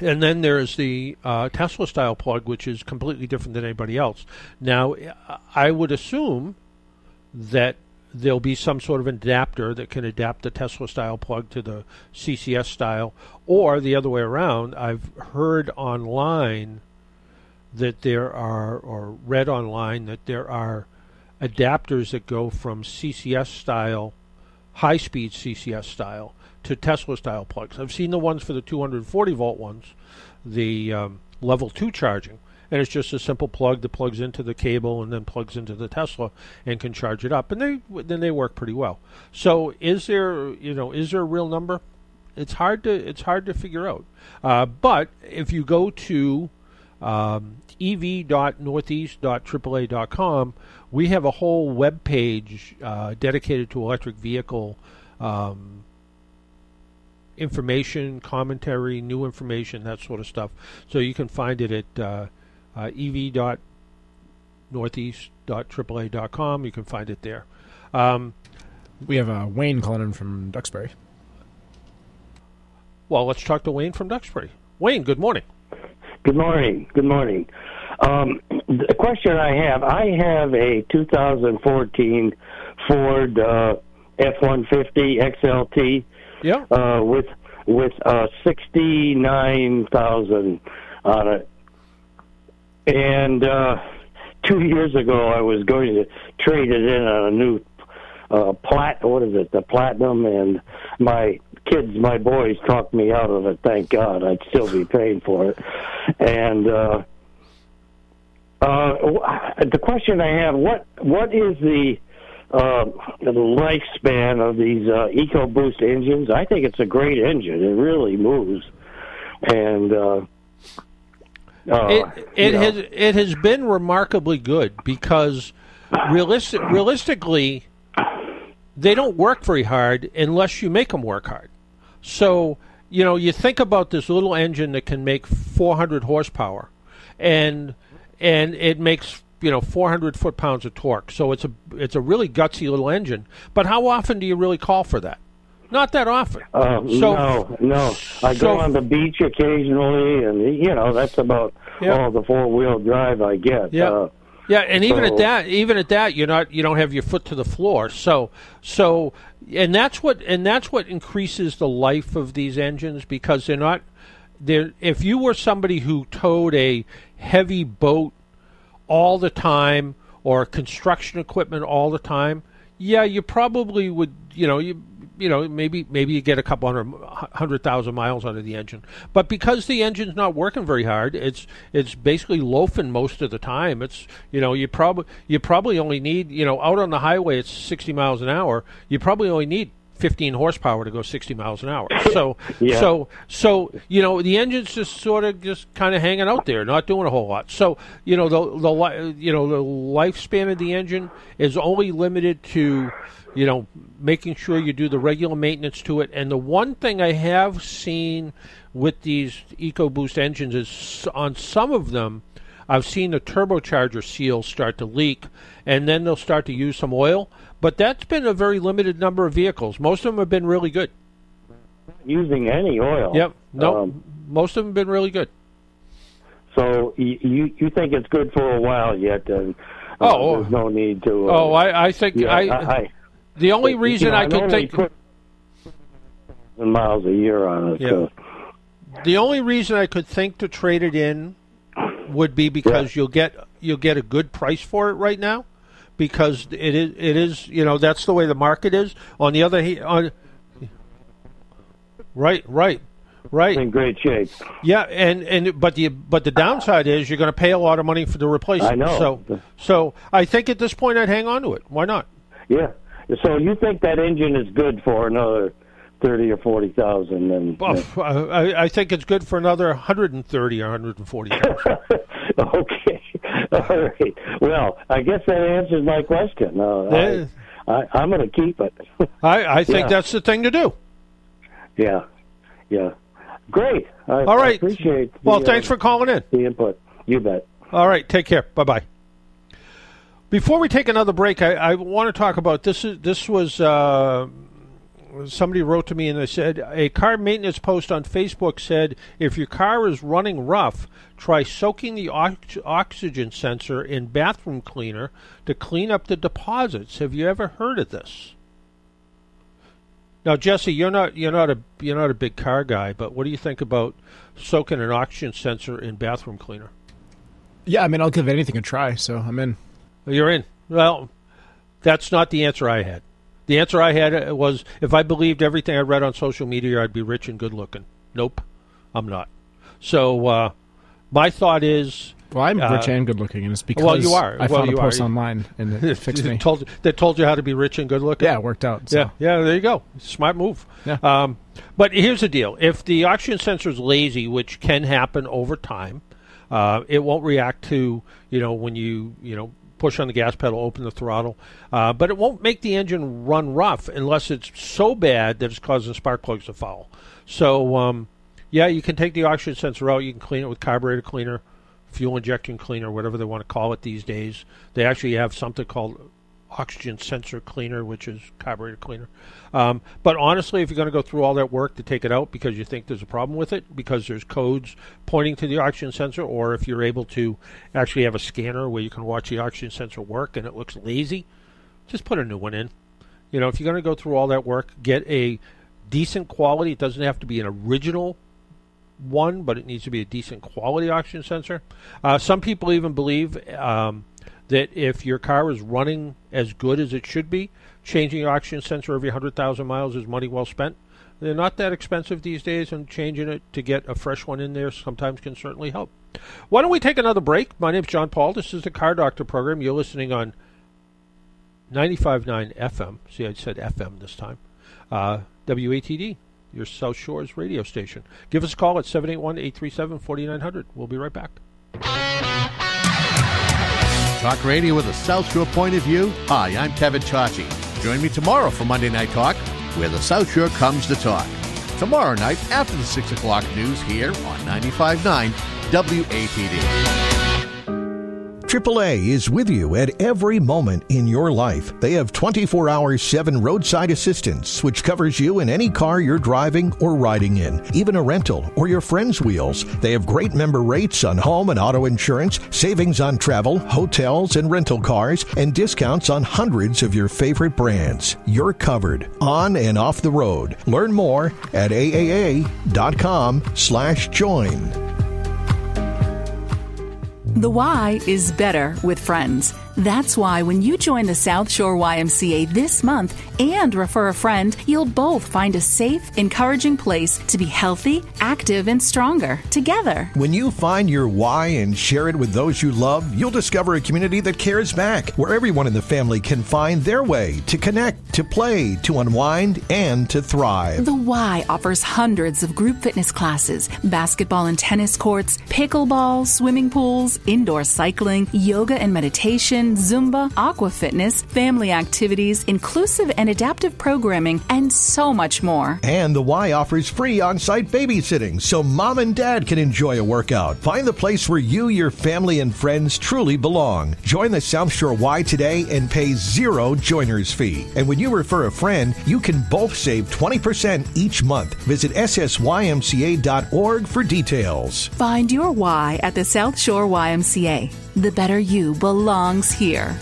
And then there's the uh, Tesla style plug, which is completely different than anybody else. Now, I would assume that there'll be some sort of adapter that can adapt the Tesla style plug to the CCS style, or the other way around. I've heard online that there are, or read online that there are adapters that go from CCS style high speed CCS style to Tesla style plugs. I've seen the ones for the 240 volt ones, the um, level two charging, and it's just a simple plug that plugs into the cable and then plugs into the Tesla and can charge it up, and they then they work pretty well. So is there you know is there a real number? It's hard to it's hard to figure out. Uh, but if you go to um, ev.northeast.aaa.com, we have a whole web page uh, dedicated to electric vehicle um, information, commentary, new information, that sort of stuff. So you can find it at uh, uh, ev.northeast.aaa.com. You can find it there. Um, We have uh, Wayne calling in from Duxbury. well, let's talk to Wayne from Duxbury. Wayne, good morning. Good morning. Good morning. Um, the question I have, I have a 2014 Ford uh, F-150 XLT Yeah. uh, with with uh, 69,000 on it. And uh, two years ago, I was going to trade it in on a new uh, plat. What is it? The platinum, and my kids, my boys, talked me out of it. Thank God, I'd still be paying for it. And uh, uh, the question I have: what what is the uh, the lifespan of these uh, EcoBoost engines? I think it's a great engine. It really moves, and uh, uh, it it know, has it has been remarkably good because realistic, realistically they don't work very hard unless you make them work hard. So you know you think about this little engine that can make 400 horsepower, and and it makes you know 400 foot pounds of torque. So it's a it's a really gutsy little engine. But how often do you really call for that? Not that often. Uh, so no, no. I so- go on the beach occasionally, and you know that's about Yeah. all the four wheel drive I get. Yeah. Uh, Yeah, and even So- at that, even at that, you're not, you don't have your foot to the floor. So, so, and that's what, and that's what increases the life of these engines because they're not, they're. If you were somebody who towed a heavy boat all the time or construction equipment all the time, yeah, you probably would, you know, you, you know, maybe maybe you get a couple hundred hundred thousand miles out of the engine, but because the engine's not working very hard, it's it's basically loafing most of the time. It's you know you probably you probably only need you know out on the highway it's sixty miles an hour. You probably only need 15 horsepower to go 60 miles an hour. So Yeah. so so you know the engine's just sort of just kind of hanging out there, not doing a whole lot. So you know the the you know the lifespan of the engine is only limited to you know making sure you do the regular maintenance to it. And the one thing I have seen with these EcoBoost engines is on some of them. I've seen the turbocharger seals start to leak, and then they'll start to use some oil. But that's been a very limited number of vehicles. Most of them have been really good. using any oil. Yep. No, Um, most of them have been really good. so you you you think it's good for a while yet? And uh, Oh, there's no need to. Uh, Oh, I, I think yeah, I, I, the only you reason know, I could think put miles a year on it. Yeah. So. the only reason I could think to trade it in would be because you'll get you'll get a good price for it right now because it is it is you know that's the way the market is. On the other hand, on right right right in great shape. Yeah, and, and but the but the downside is you're going to pay a lot of money for the replacement. I know. So so I think at this point I'd hang on to it. Why not? Yeah. So you think that engine is good for another thirty or forty thousand? And Well, I, I think it's good for another 130 or 140. okay, all right. Well, I guess that answers my question. Uh, Yeah. I, I'm going to keep it. I, I think Yeah. that's the thing to do. yeah, yeah. Great. I, All right. Appreciate. The, Well, thanks uh, for calling in. the input. You bet. All right, take care. Bye bye. Before we take another break, I, I want to talk about this. Is this was uh, somebody wrote to me and they said a car maintenance post on Facebook said if your car is running rough, try soaking the ox- oxygen sensor in bathroom cleaner to clean up the deposits. Have you ever heard of this? Now, Jesse, you're not you're not a you're not a big car guy, but what do you think about soaking an oxygen sensor in bathroom cleaner? Yeah, I mean, I'll give anything a try, so I'm in. You're in. Well, that's not the answer I had. The answer I had uh, was if I believed everything I read on social media, I'd be rich and good looking. Nope, I'm not. So uh, my thought is. Well, I'm uh, rich and good looking, and it's because well, you are. I well, found you a post are. online and it fixed me. told, that told you how to be rich and good looking? Yeah, it worked out. So. Yeah, yeah, there you go. Smart move. Yeah. Um, but here's the deal: if the oxygen sensor is lazy, which can happen over time, uh, it won't react to you know when you you know push on the gas pedal, open the throttle, uh, but it won't make the engine run rough unless it's so bad that it's causing spark plugs to foul. So um, yeah, you can take the oxygen sensor out. You can clean it with carburetor cleaner, fuel injection cleaner, whatever they want to call it these days. They actually have something called oxygen sensor cleaner, which is carburetor cleaner. Um, but honestly, if you're going to go through all that work to take it out because you think there's a problem with it, because there's codes pointing to the oxygen sensor, or if you're able to actually have a scanner where you can watch the oxygen sensor work and it looks lazy, just put a new one in. You know, if you're going to go through all that work, get a decent quality. It doesn't have to be an original one, but it needs to be a decent quality oxygen sensor. Uh, some people even believe um, that if your car is running as good as it should be, changing your oxygen sensor every 100,000 miles is money well spent. They're not that expensive these days, and changing it to get a fresh one in there sometimes can certainly help. Why don't we take another break? My name's John Paul. This is the Car Doctor program. You're listening on 95.9 FM. See, I said FM this time. Uh, WATD, your South Shores radio station. Give us a call at 781 837 4900. We'll be right back. Talk radio with a South Shore point of view. Hi, I'm Kevin Chachi. Join me tomorrow for Monday Night Talk, where the South Shore comes to talk. Tomorrow night after the 6 o'clock news here on 95.9 WATD. AAA is with you at every moment in your life. They have 24 hour 7 roadside assistance, which covers you in any car you're driving or riding in, even a rental or your friend's wheels. They have great member rates on home and auto insurance, savings on travel, hotels, and rental cars, and discounts on hundreds of your favorite brands. You're covered on and off the road. Learn more at aaa.com slash join. The why is better with friends. That's why when you join the South Shore YMCA this month and refer a friend, you'll both find a safe, encouraging place to be healthy, active, and stronger together. When you find your why and share it with those you love, you'll discover a community that cares back, where everyone in the family can find their way to connect, to play, to unwind, and to thrive. The Y offers hundreds of group fitness classes, basketball and tennis courts, pickleball, swimming pools, indoor cycling, yoga and meditation, Zumba, aqua fitness, family activities, inclusive and adaptive programming, and so much more. And the Y offers free on site babysitting so mom and dad can enjoy a workout. Find the place where you, your family, and friends truly belong. Join the South Shore Y today and pay zero joiner's fee. And when you refer a friend, you can both save 20% each month. Visit ssymca.org for details. Find your Y at the South Shore YMCA. The better you belongs here.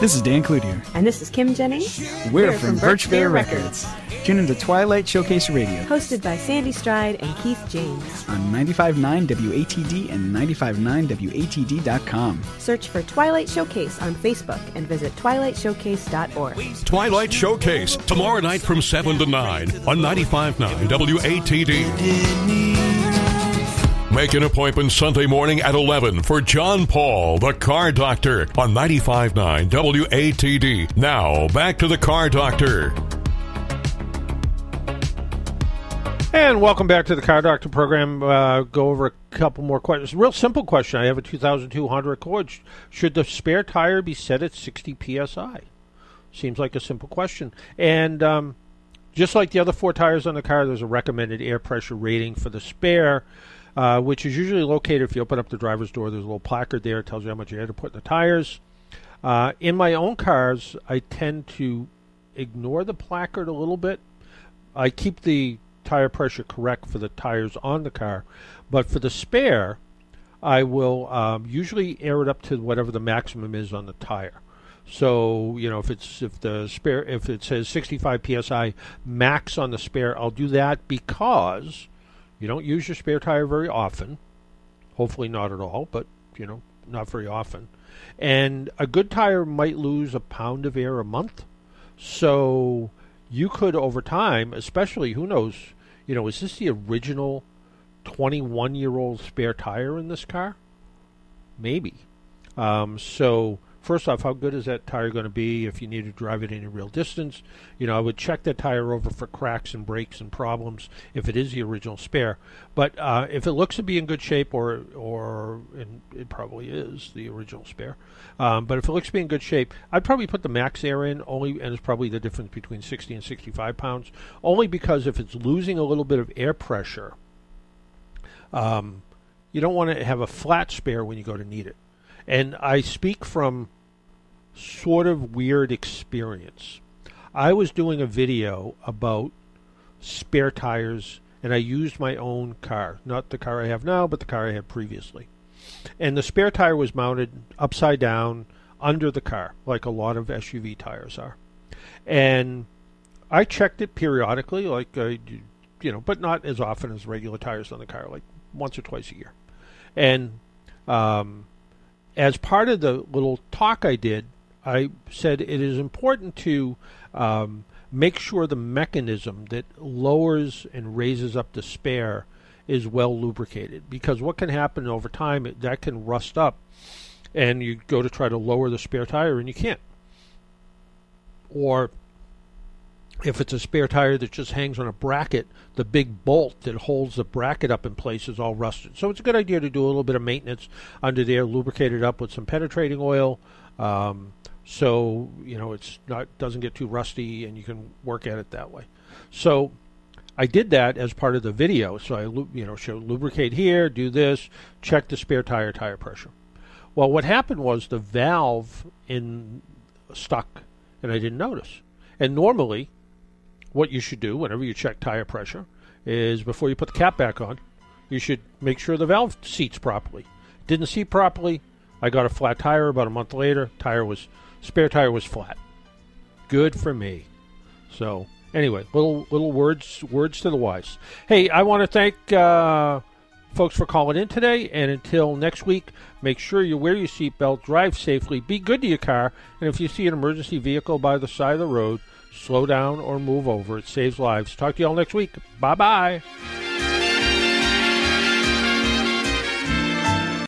This is Dan Cloutier. And this is Kim Jennings. We're, We're from, from Birch Birch Bear Bear Records. Tune into Twilight Showcase Radio Hosted by Sandy Stride and Keith James. on 95.9 WATD and 95.9WATD.com. Search for Twilight Showcase on Facebook and visit twilightshowcase.org. Twilight Showcase, tomorrow night from 7 to 9 on 95.9 WATD. Make an appointment Sunday morning at 11 for John Paul, the Car Doctor, on 95.9 WATD. Now, back to the Car Doctor. And welcome back to the Car Doctor program. Uh, go over a couple more questions. Real simple question. I have a 2002 Honda Accord. Should the spare tire be set at 60 psi? Seems like a simple question. And um, just like the other four tires on the car, there's a recommended air pressure rating for the spare, uh, which is usually located if you open up the driver's door. There's a little placard there. It tells you how much air to put in the tires. Uh, in my own cars, I tend to ignore the placard a little bit. I keep the tire pressure correct for the tires on the car, but for the spare, I will um, usually air it up to whatever the maximum is on the tire. So you know if it's if the spare if it says 65 psi max on the spare, I'll do that because you don't use your spare tire very often. Hopefully not at all, but you know not very often. And a good tire might lose a pound of air a month. So you could, over time, especially, who knows, you know, is this the original 21 year old spare tire in this car? Maybe. Um, so first off, how good is that tire going to be if you need to drive it any real distance? You know, I would check that tire over for cracks and breaks and problems if it is the original spare. But uh, if it looks to be in good shape, or or it probably is the original spare, um, but if it looks to be in good shape, I'd probably put the max air in only, and it's probably the difference between 60 and 65 pounds, only because if it's losing a little bit of air pressure. Um, you don't want to have a flat spare when you go to need it. And I speak from sort of weird experience. I was doing a video about spare tires, and I used my own car, not the car I have now, but the car I had previously. And the spare tire was mounted upside down under the car, like a lot of SUV tires are. And I checked it periodically, like I, you know, but not as often as regular tires on the car, like once or twice a year. And um, as part of the little talk I did, I said it is important to um, make sure the mechanism that lowers and raises up the spare is well lubricated. Because what can happen over time that can rust up and you go to try to lower the spare tire and you can't. Or if it's a spare tire that just hangs on a bracket, the big bolt that holds the bracket up in place is all rusted. So it's a good idea to do a little bit of maintenance under there, lubricate it up with some penetrating oil, um, so you know it's not doesn't get too rusty, and you can work at it that way. So I did that as part of the video. So I you know show lubricate here, do this, check the spare tire tire pressure. Well, what happened was the valve in stuck, and I didn't notice. And normally what you should do whenever you check tire pressure is before you put the cap back on, you should make sure the valve seats properly. Didn't seat properly. I got a flat tire about a month later. Tire was spare tire was flat. Good for me. So anyway, little little words words to the wise. Hey, I want to thank uh, folks for calling in today. And until next week, make sure you wear your seatbelt, drive safely, be good to your car, and if you see an emergency vehicle by the side of the road, slow down or move over. It saves lives. Talk to you all next week. Bye bye.